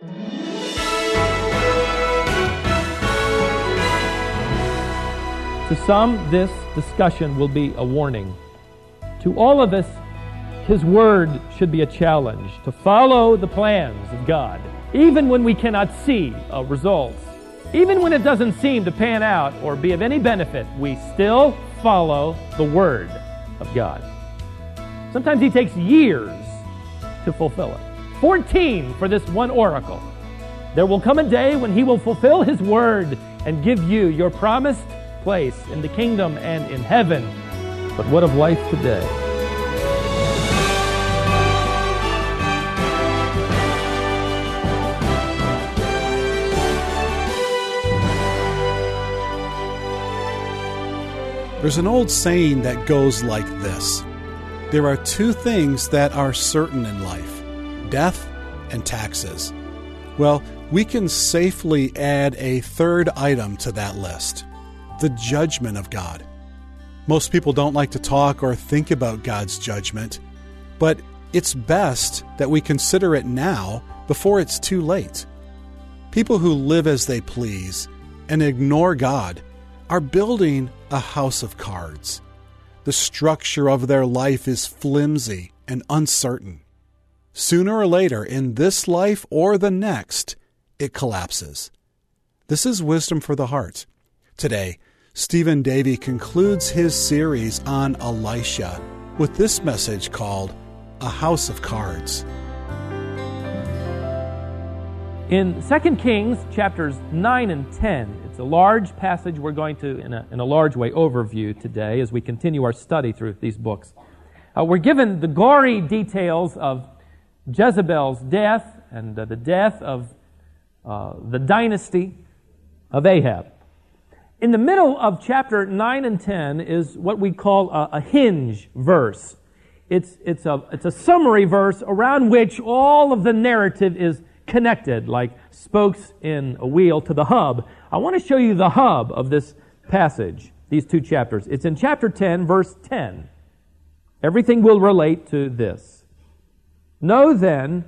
To some, this discussion will be a warning. To all of us, His Word should be a challenge to follow the plans of God, even when we cannot see results. Even when it doesn't seem to pan out or be of any benefit, we still follow the Word of God. Sometimes He takes years to fulfill it 14 for this one oracle. There will come a day when He will fulfill His Word and give you your promised place in the kingdom and in heaven. But what of life today? There's an old saying that goes like this There are two things that are certain in life death and taxes. Well, we can safely add a third item to that list the judgment of God. Most people don't like to talk or think about God's judgment, but it's best that we consider it now before it's too late. People who live as they please and ignore God are building a house of cards. The structure of their life is flimsy and uncertain. Sooner or later, in this life or the next, it collapses. This is wisdom for the heart. Today, Stephen Davey concludes his series on Elisha with this message called A House of Cards. In 2 Kings chapters 9 and 10, it's a large passage we're going to, in a, in a large way, overview today as we continue our study through these books. Uh, we're given the gory details of Jezebel's death and the death of uh, the dynasty of Ahab. In the middle of chapter 9 and 10 is what we call a, a hinge verse. It's, it's, a, it's a summary verse around which all of the narrative is connected, like spokes in a wheel to the hub. I want to show you the hub of this passage, these two chapters. It's in chapter 10, verse 10. Everything will relate to this. Know then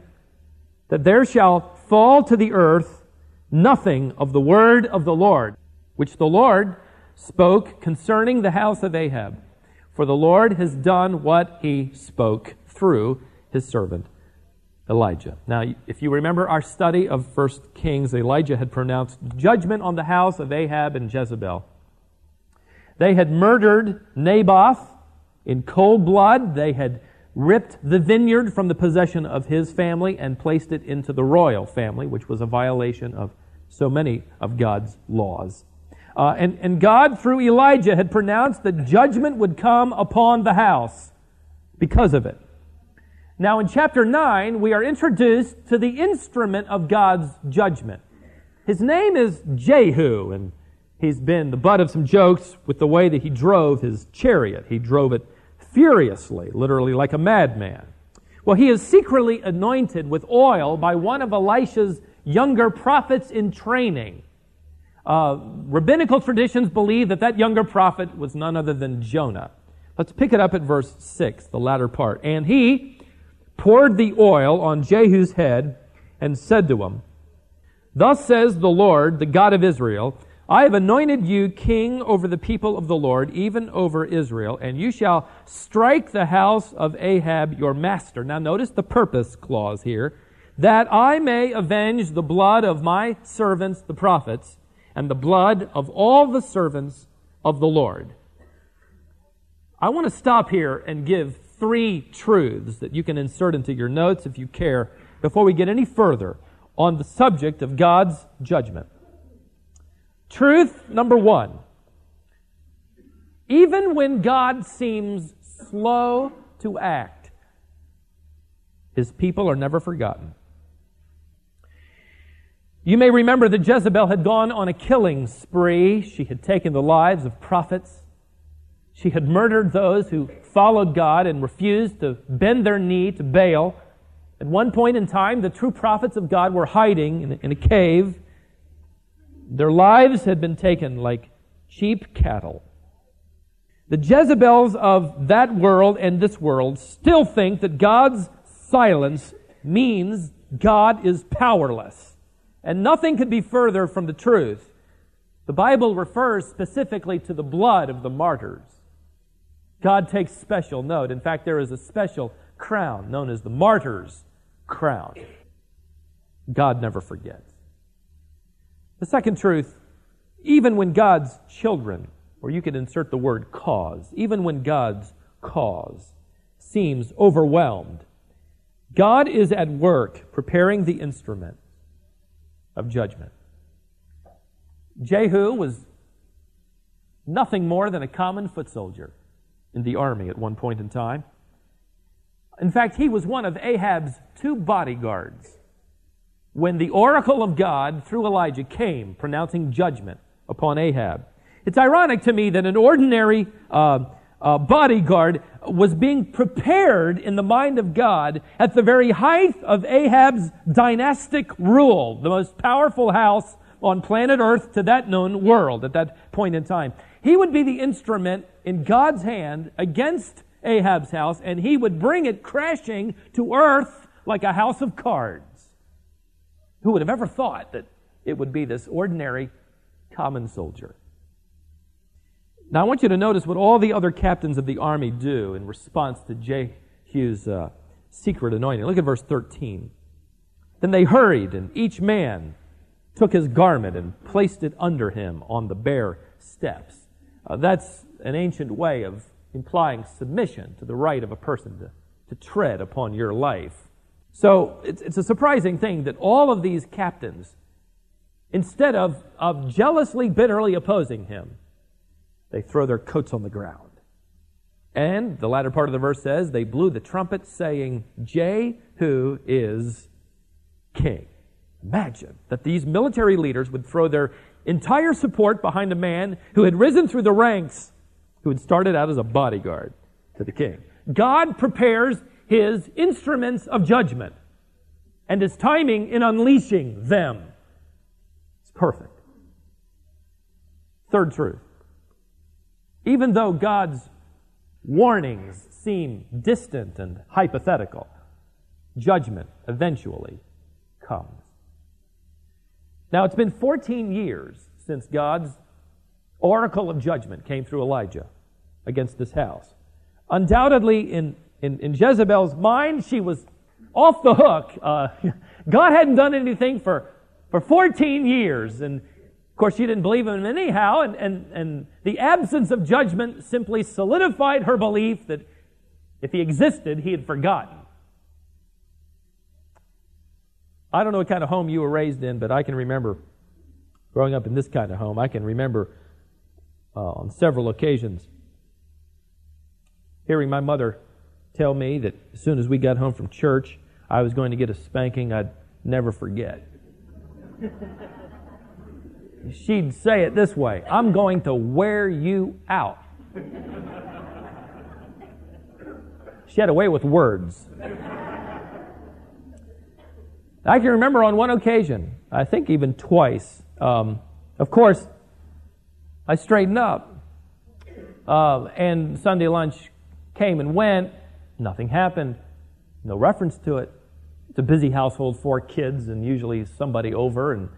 that there shall fall to the earth nothing of the word of the Lord, which the Lord spoke concerning the house of Ahab. For the Lord has done what he spoke through his servant Elijah. Now, if you remember our study of 1 Kings, Elijah had pronounced judgment on the house of Ahab and Jezebel. They had murdered Naboth in cold blood. They had ripped the vineyard from the possession of his family and placed it into the royal family, which was a violation of so many of God's laws. Uh, and, and God, through Elijah, had pronounced that judgment would come upon the house because of it. Now, in chapter 9, we are introduced to the instrument of God's judgment. His name is Jehu, and he's been the butt of some jokes with the way that he drove his chariot. He drove it furiously, literally like a madman. Well, he is secretly anointed with oil by one of Elisha's younger prophets in training. Uh, rabbinical traditions believe that that younger prophet was none other than Jonah. Let's pick it up at verse 6, the latter part. And he, poured the oil on Jehu's head and said to him, Thus says the Lord, the God of Israel, I have anointed you king over the people of the Lord, even over Israel, and you shall strike the house of Ahab your master. Now notice the purpose clause here, that I may avenge the blood of my servants, the prophets, and the blood of all the servants of the Lord. I want to stop here and give three truths that you can insert into your notes if you care before we get any further on the subject of God's judgment. Truth number one even when God seems slow to act, his people are never forgotten. You may remember that Jezebel had gone on a killing spree. She had taken the lives of prophets. She had murdered those who followed God and refused to bend their knee to Baal. At one point in time, the true prophets of God were hiding in a, cave. Their lives had been taken like cheap cattle. The Jezebels of that world and this world still think that God's silence means God is powerless. And nothing could be further from the truth. The Bible refers specifically to the blood of the martyrs. God takes special note. In fact, there is a special crown known as the martyr's crown. God never forgets. The second truth even when God's children, or you could insert the word cause, even when God's cause seems overwhelmed, God is at work preparing the instrument of judgment. Jehu was nothing more than a common foot soldier in the army at one point in time. In fact, he was one of Ahab's two bodyguards when the oracle of God through Elijah came pronouncing judgment upon Ahab. It's ironic to me that an ordinary uh, uh, bodyguard was being prepared in the mind of God at the very height of Ahab's dynastic rule, the most powerful house on planet Earth to that known world at that point in time. He would be the instrument in God's hand against Ahab's house, and he would bring it crashing to earth like a house of cards. Who would have ever thought that it would be this ordinary common soldier? Now, I want you to notice what all the other captains of the army do in response to Jehu's uh, secret anointing. Look at verse 13. Then they hurried, and each man took his garment and placed it under him on the bare steps. Uh, that's an ancient way of implying submission to the right of a person to, to tread upon your life. So it's, it's a surprising thing that all of these captains, instead of, of jealously, bitterly opposing him, they throw their coats on the ground. And the latter part of the verse says, they blew the trumpet saying, Jehu is king. Imagine that these military leaders would throw their entire support behind a man who had risen through the ranks, who had started out as a bodyguard to the king. God prepares his instruments of judgment and his timing in unleashing them. It's perfect. Third truth. Even though God's warnings seem distant and hypothetical, judgment eventually comes. Now, it's been 14 years since God's oracle of judgment came through Elijah against this house. Undoubtedly, in, in, in Jezebel's mind, she was off the hook. Uh, God hadn't done anything for, for 14 years. And of course, she didn't believe him anyhow. And, and, and the absence of judgment simply solidified her belief that if he existed, he had forgotten. I don't know what kind of home you were raised in, but I can remember growing up in this kind of home. I can remember uh, on several occasions hearing my mother tell me that as soon as we got home from church, I was going to get a spanking I'd never forget. She'd say it this way I'm going to wear you out. She had a way with words. I can remember on one occasion, I think even twice, um, of course, I straightened up. Uh, and Sunday lunch came and went. Nothing happened. No reference to it. It's a busy household, four kids, and usually somebody over, and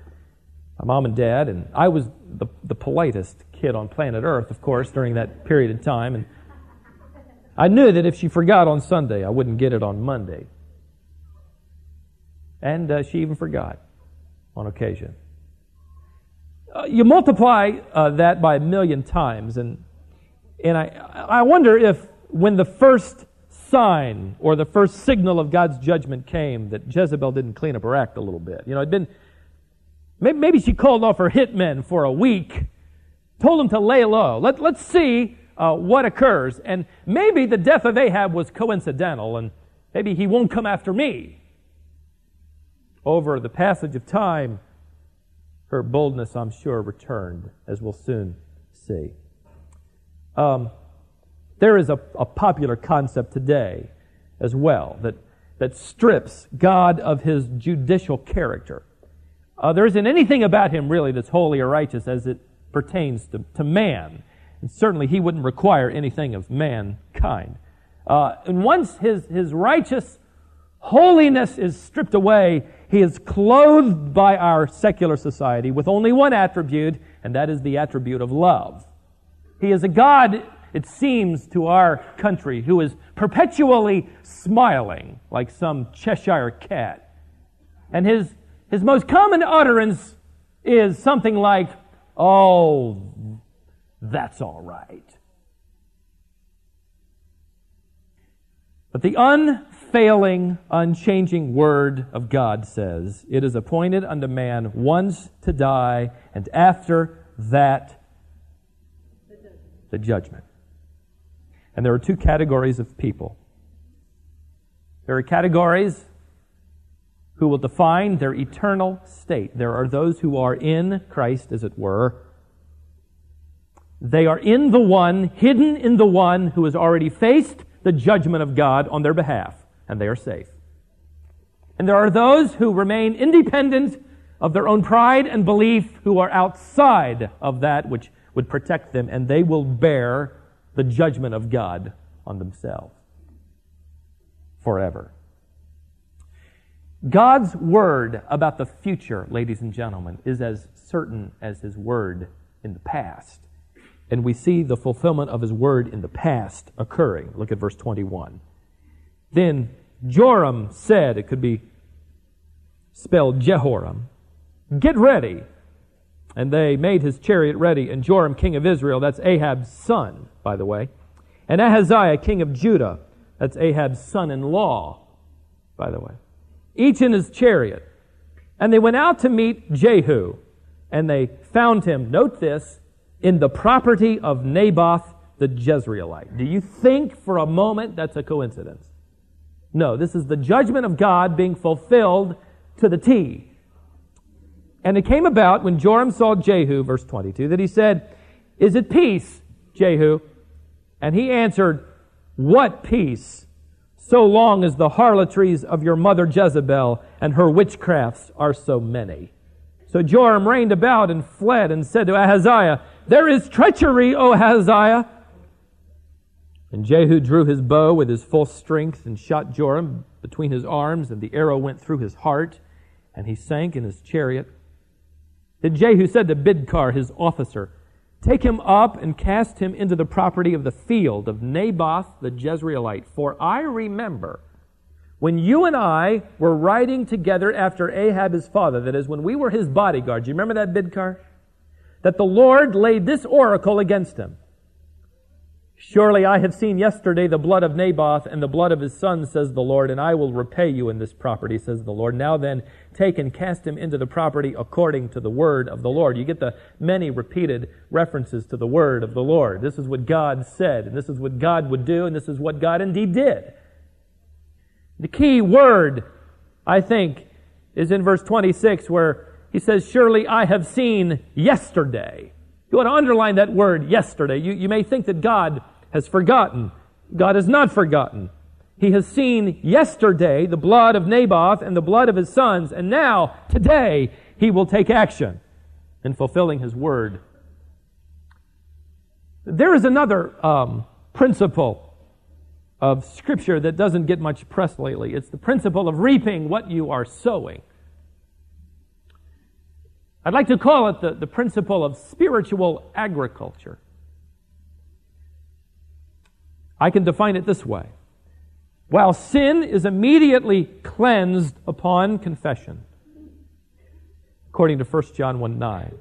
my mom and dad. And I was the, the politest kid on planet Earth, of course, during that period of time. And I knew that if she forgot on Sunday, I wouldn't get it on Monday. And uh, she even forgot on occasion. Uh, you multiply uh, that by a million times, and, and I, I wonder if when the first sign or the first signal of God's judgment came, that Jezebel didn't clean up her act a little bit. You know, it'd been, maybe, she called off her hitmen for a week, told them to lay low. Let, let's see uh, what occurs. And maybe the death of Ahab was coincidental, and maybe he won't come after me over the passage of time, her boldness, I'm sure, returned, as we'll soon see. Um, there is a, a popular concept today as well that, that strips God of his judicial character. Uh, there isn't anything about him really that's holy or righteous as it pertains to, to man. And certainly he wouldn't require anything of mankind. Uh, and once his, his righteous holiness is stripped away. He is clothed by our secular society with only one attribute, and that is the attribute of love. He is a God, it seems, to our country who is perpetually smiling like some Cheshire cat. And his, his most common utterance is something like, Oh, that's all right. But the unfailing, unchanging word of God says, It is appointed unto man once to die, and after that, the judgment. And there are two categories of people. There are categories who will define their eternal state. There are those who are in Christ, as it were. They are in the one, hidden in the one who has already faced the judgment of God on their behalf, and they are safe. And there are those who remain independent of their own pride and belief who are outside of that which would protect them, and they will bear the judgment of God on themselves forever. God's word about the future, ladies and gentlemen, is as certain as his word in the past. And we see the fulfillment of his word in the past occurring. Look at verse 21. Then Joram said, it could be spelled Jehoram, get ready. And they made his chariot ready, and Joram, king of Israel, that's Ahab's son, by the way, and Ahaziah, king of Judah, that's Ahab's son in law, by the way each in his chariot. And they went out to meet Jehu, and they found him, note this, in the property of Naboth the Jezreelite. Do you think for a moment that's a coincidence? No, this is the judgment of God being fulfilled to the T. And it came about when Joram saw Jehu, verse 22, that he said, Is it peace, Jehu? And he answered, What peace? so long as the harlotries of your mother Jezebel and her witchcrafts are so many. So Joram reined about and fled and said to Ahaziah, There is treachery, O Ahaziah. And Jehu drew his bow with his full strength and shot Joram between his arms, and the arrow went through his heart, and he sank in his chariot. Then Jehu said to Bidkar, his officer, Take him up and cast him into the property of the field of Naboth the Jezreelite. For I remember when you and I were riding together after Ahab his father, that is, when we were his bodyguards. You remember that Bidkar? That the Lord laid this oracle against him. Surely I have seen yesterday the blood of Naboth and the blood of his son, says the Lord, and I will repay you in this property, says the Lord. Now then, take and cast him into the property according to the word of the Lord. You get the many repeated references to the word of the Lord. This is what God said, and this is what God would do, and this is what God indeed did. The key word, I think, is in verse 26 where he says, Surely I have seen yesterday. You want to underline that word yesterday. You, you may think that God has forgotten. God has not forgotten. He has seen yesterday the blood of Naboth and the blood of his sons, and now, today, he will take action in fulfilling his word. There is another um, principle of Scripture that doesn't get much press lately. It's the principle of reaping what you are sowing. I'd like to call it the, the principle of spiritual agriculture. I can define it this way. While sin is immediately cleansed upon confession, according to 1 John 1 9,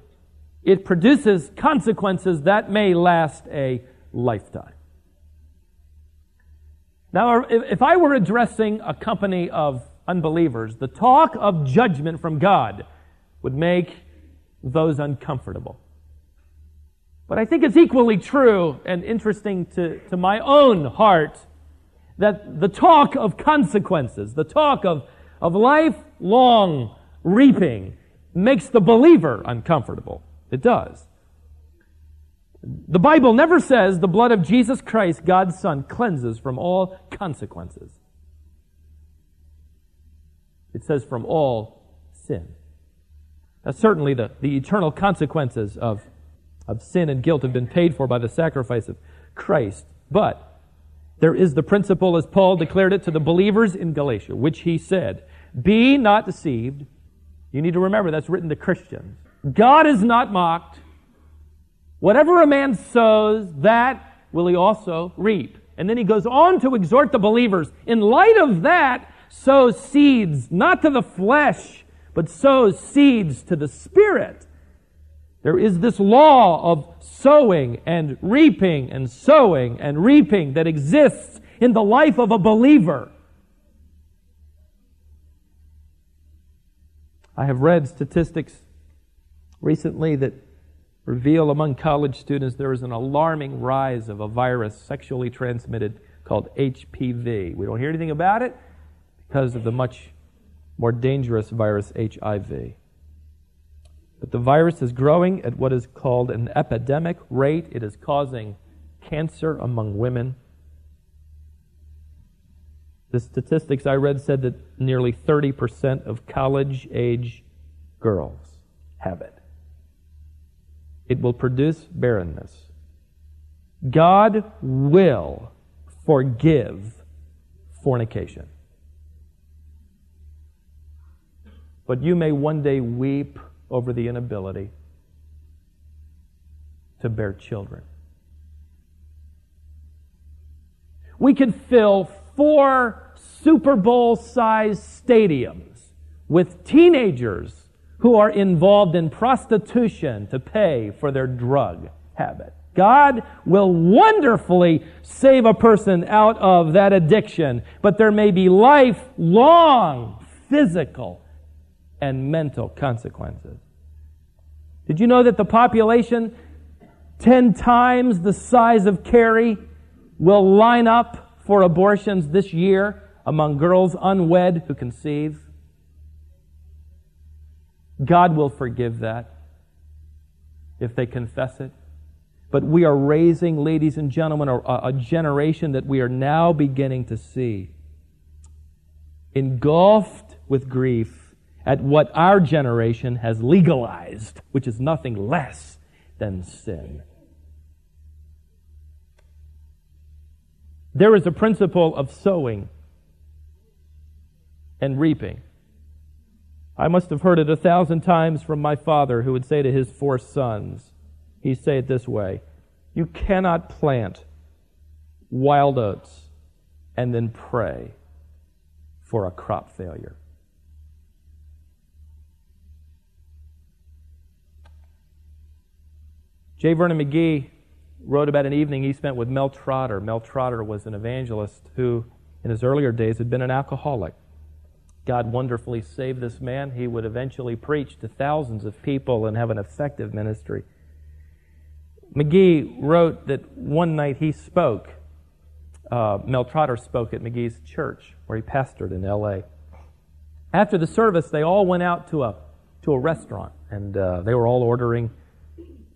it produces consequences that may last a lifetime. Now, if I were addressing a company of unbelievers, the talk of judgment from God would make those uncomfortable. But I think it's equally true and interesting to, to my own heart that the talk of consequences, the talk of, of lifelong reaping, makes the believer uncomfortable. It does. The Bible never says the blood of Jesus Christ, God's Son, cleanses from all consequences. It says from all sin. Now, certainly the, the eternal consequences of, of sin and guilt have been paid for by the sacrifice of Christ. But There is the principle, as Paul declared it to the believers in Galatia, which he said, Be not deceived. You need to remember that's written to Christians. God is not mocked. Whatever a man sows, that will he also reap. And then he goes on to exhort the believers, in light of that, sow seeds, not to the flesh, but sow seeds to the Spirit. There is this law of sowing and reaping and sowing and reaping that exists in the life of a believer. I have read statistics recently that reveal among college students there is an alarming rise of a virus sexually transmitted called HPV. We don't hear anything about it because of the much more dangerous virus, HIV. But the virus is growing at what is called an epidemic rate. It is causing cancer among women. The statistics I read said that nearly 30% of college age girls have it. It will produce barrenness. God will forgive fornication. But you may one day weep over the inability to bear children. We could fill four Super Bowl sized stadiums with teenagers who are involved in prostitution to pay for their drug habit. God will wonderfully save a person out of that addiction, but there may be lifelong physical and mental consequences. Did you know that the population, 10 times the size of Cary, will line up for abortions this year among girls unwed who conceive? God will forgive that if they confess it. But we are raising, ladies and gentlemen, a, a generation that we are now beginning to see engulfed with grief at what our generation has legalized, which is nothing less than sin. There is a principle of sowing and reaping. I must have heard it a thousand times from my father, who would say to his four sons, he'd say it this way You cannot plant wild oats and then pray for a crop failure. J. Vernon McGee wrote about an evening he spent with Mel Trotter. Mel Trotter was an evangelist who, in his earlier days, had been an alcoholic. God wonderfully saved this man. He would eventually preach to thousands of people and have an effective ministry. McGee wrote that one night he spoke. Uh, Mel Trotter spoke at McGee's church, where he pastored in L.A. After the service, they all went out to a to a restaurant, and uh, they were all ordering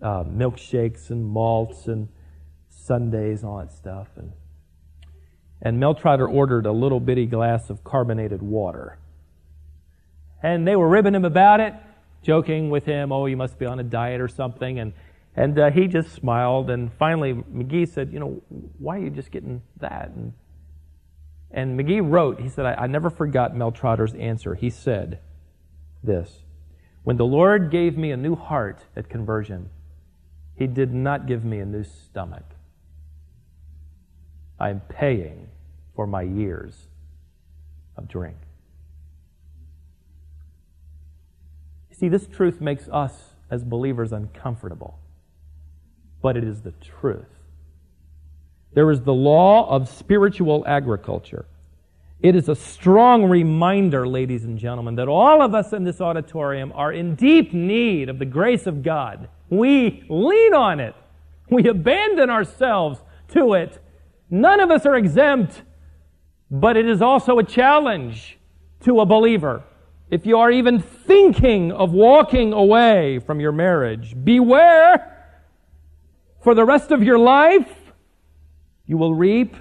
uh, milkshakes and malts and sundaes and all that stuff. And, and Mel Trotter ordered a little bitty glass of carbonated water. And they were ribbing him about it, joking with him, oh, you must be on a diet or something. And, and uh, he just smiled. And finally, McGee said, you know, why are you just getting that? And, and McGee wrote, he said, I, I never forgot Mel Trotter's answer. He said this When the Lord gave me a new heart at conversion, he did not give me a new stomach. I'm paying for my years of drink. See, this truth makes us as believers uncomfortable, but it is the truth. There is the law of spiritual agriculture. It is a strong reminder, ladies and gentlemen, that all of us in this auditorium are in deep need of the grace of God we lean on it. We abandon ourselves to it. None of us are exempt, but it is also a challenge to a believer. If you are even thinking of walking away from your marriage, beware. For the rest of your life, you will reap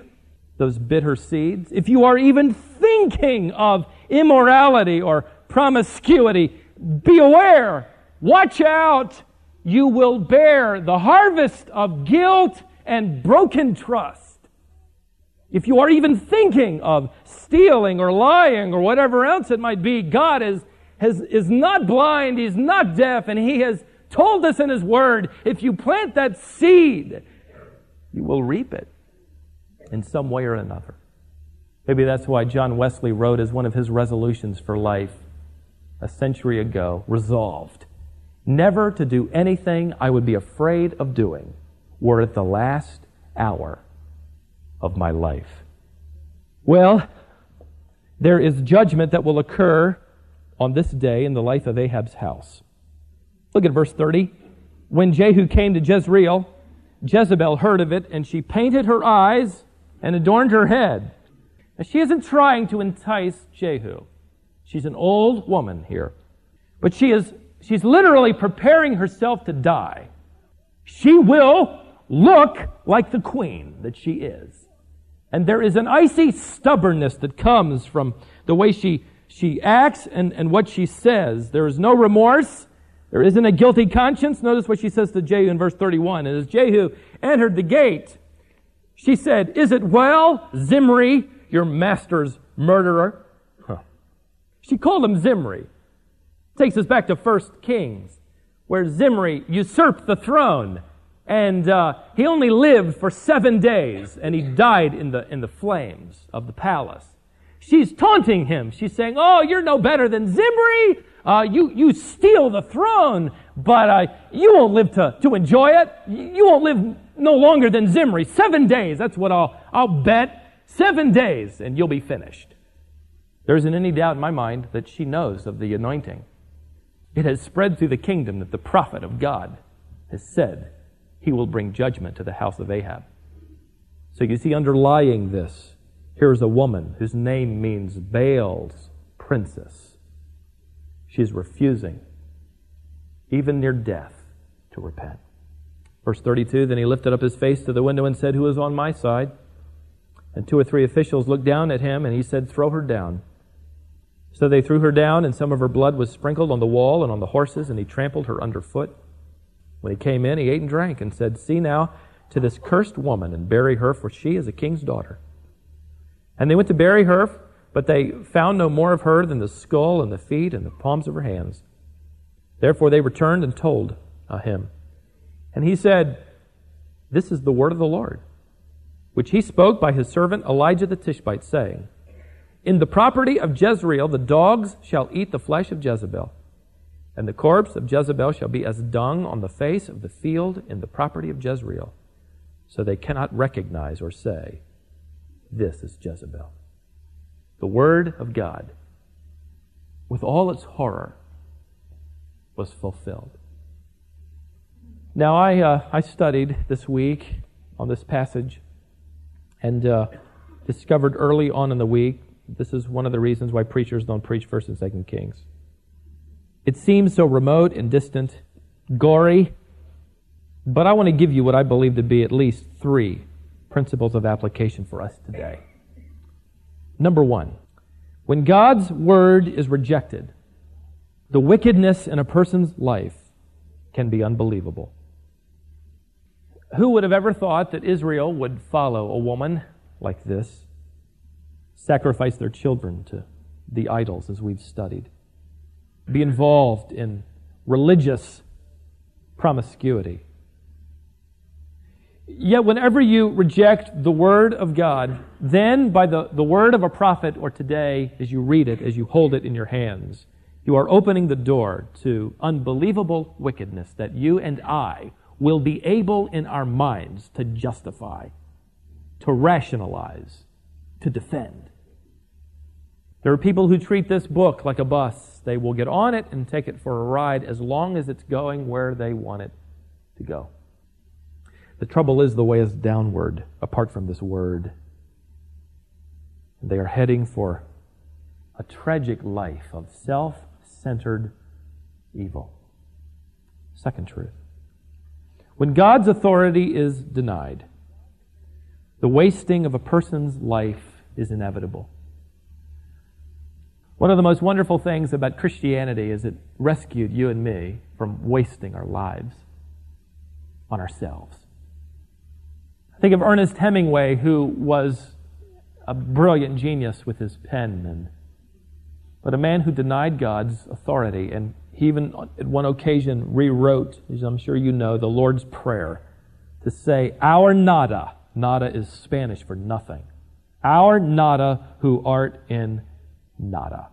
those bitter seeds. If you are even thinking of immorality or promiscuity, be aware. Watch out you will bear the harvest of guilt and broken trust. if you are even thinking of stealing or lying or whatever else it might be, God is, has, is not blind, He's not deaf, and He has told us in His Word if you plant that seed, you will reap it in some way or another. Maybe that's why John Wesley wrote as one of his resolutions for life a century ago resolved never to do anything I would be afraid of doing were it the last hour of my life. Well, there is judgment that will occur on this day in the life of Ahab's house. Look at verse 30. When Jehu came to Jezreel, Jezebel heard of it, and she painted her eyes and adorned her head. Now, she isn't trying to entice Jehu. She's an old woman here. But she is she's literally preparing herself to die. She will look like the queen that she is. And there is an icy stubbornness that comes from the way she, she acts and, and what she says. There is no remorse. There isn't a guilty conscience. Notice what she says to Jehu in verse 31. And as Jehu entered the gate, she said, Is it well, Zimri, your master's murderer? Huh. She called him Zimri. Takes us back to 1 Kings, where Zimri usurped the throne and uh, he only lived for seven days, and he died in the, in the flames of the palace. She's taunting him. She's saying, Oh, you're no better than Zimri. Uh, you, you steal the throne, but uh, you won't live to, to enjoy it. You won't live no longer than Zimri. Seven days, that's what I'll, I'll bet. Seven days, and you'll be finished. There isn't any doubt in my mind that she knows of the anointing. It has spread through the kingdom that the prophet of God has said he will bring judgment to the house of Ahab. So you see, underlying this, here's a woman whose name means Baal's princess. She's refusing, even near death, to repent. Verse 32 Then he lifted up his face to the window and said, Who is on my side? And two or three officials looked down at him, and he said, Throw her down. So they threw her down, and some of her blood was sprinkled on the wall and on the horses, and he trampled her underfoot. When he came in, he ate and drank and said, See now to this cursed woman and bury her, for she is a king's daughter. And they went to bury her, but they found no more of her than the skull and the feet and the palms of her hands. Therefore they returned and told uh, him. And he said, This is the word of the Lord, which he spoke by his servant Elijah the Tishbite, saying, In the property of Jezreel the dogs shall eat the flesh of Jezebel and the corpse of Jezebel shall be as dung on the face of the field in the property of Jezreel. So they cannot recognize or say, This is Jezebel. The Word of God, with all its horror, was fulfilled. Now, I, uh, I studied this week on this passage and uh, discovered early on in the week this is one of the reasons why preachers don't preach 1st and 2nd Kings. It seems so remote and distant, gory, but I want to give you what I believe to be at least three principles of application for us today. Number one, when God's word is rejected, the wickedness in a person's life can be unbelievable. Who would have ever thought that Israel would follow a woman like this, sacrifice their children to the idols as we've studied? be involved in religious promiscuity. Yet, whenever you reject the Word of God, then by the, the word of a prophet, or today, as you read it, as you hold it in your hands, you are opening the door to unbelievable wickedness that you and I will be able in our minds to justify, to rationalize, to defend. There are people who treat this book like a bus. They will get on it and take it for a ride as long as it's going where they want it to go. The trouble is, the way is downward apart from this word. They are heading for a tragic life of self centered evil. Second truth. When God's authority is denied, the wasting of a person's life is inevitable. One of the most wonderful things about Christianity is it rescued you and me from wasting our lives on ourselves. Think of Ernest Hemingway, who was a brilliant genius with his pen, and, but a man who denied God's authority. And he even, at one occasion, rewrote, as I'm sure you know, the Lord's Prayer to say, Our nada. Nada is Spanish for nothing. Our nada who art in nada.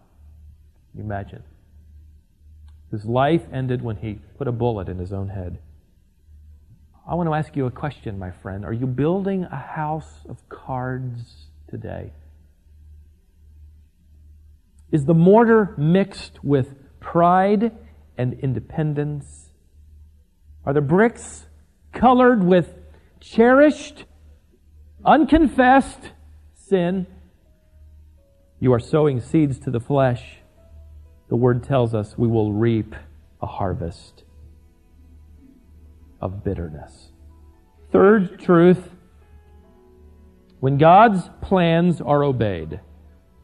Imagine. His life ended when he put a bullet in his own head. I want to ask you a question, my friend. Are you building a house of cards today? Is the mortar mixed with pride and independence? Are the bricks colored with cherished, unconfessed sin? You are sowing seeds to the flesh the word tells us we will reap a harvest of bitterness. Third truth when God's plans are obeyed,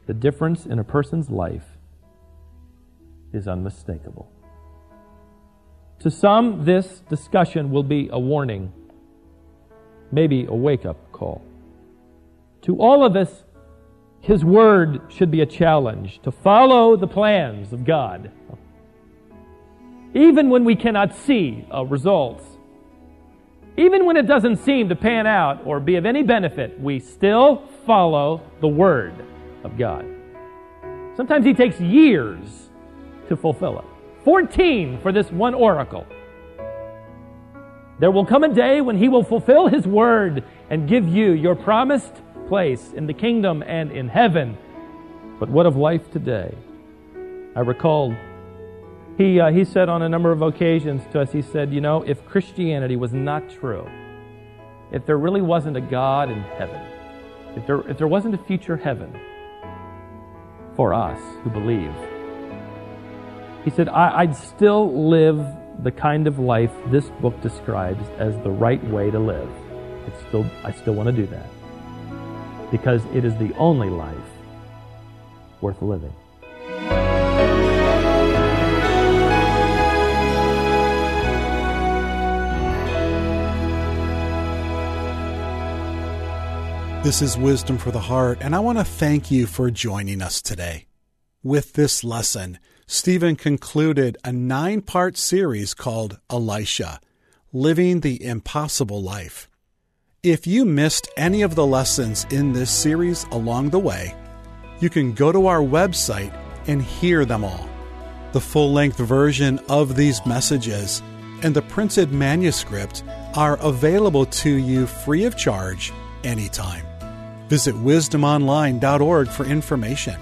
the difference in a person's life is unmistakable. To some, this discussion will be a warning, maybe a wake up call. To all of us, his word should be a challenge to follow the plans of God. Even when we cannot see uh, results, even when it doesn't seem to pan out or be of any benefit, we still follow the word of God. Sometimes he takes years to fulfill it. 14 for this one oracle. There will come a day when he will fulfill his word and give you your promised place in the kingdom and in heaven. But what of life today? I recall he, uh, he said on a number of occasions to us, he said, You know, if Christianity was not true, if there really wasn't a God in heaven, if there, if there wasn't a future heaven for us who believe, he said, I, I'd still live the kind of life this book describes as the right way to live. It's still, I still want to do that because it is the only life worth living. This is Wisdom for the Heart, and I want to thank you for joining us today. With this lesson, Stephen concluded a nine part series called Elisha Living the Impossible Life. If you missed any of the lessons in this series along the way, you can go to our website and hear them all. The full length version of these messages and the printed manuscript are available to you free of charge anytime. Visit wisdomonline.org for information.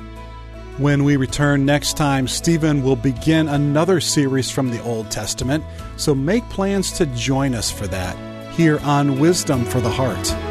When we return next time, Stephen will begin another series from the Old Testament, so make plans to join us for that here on Wisdom for the Heart.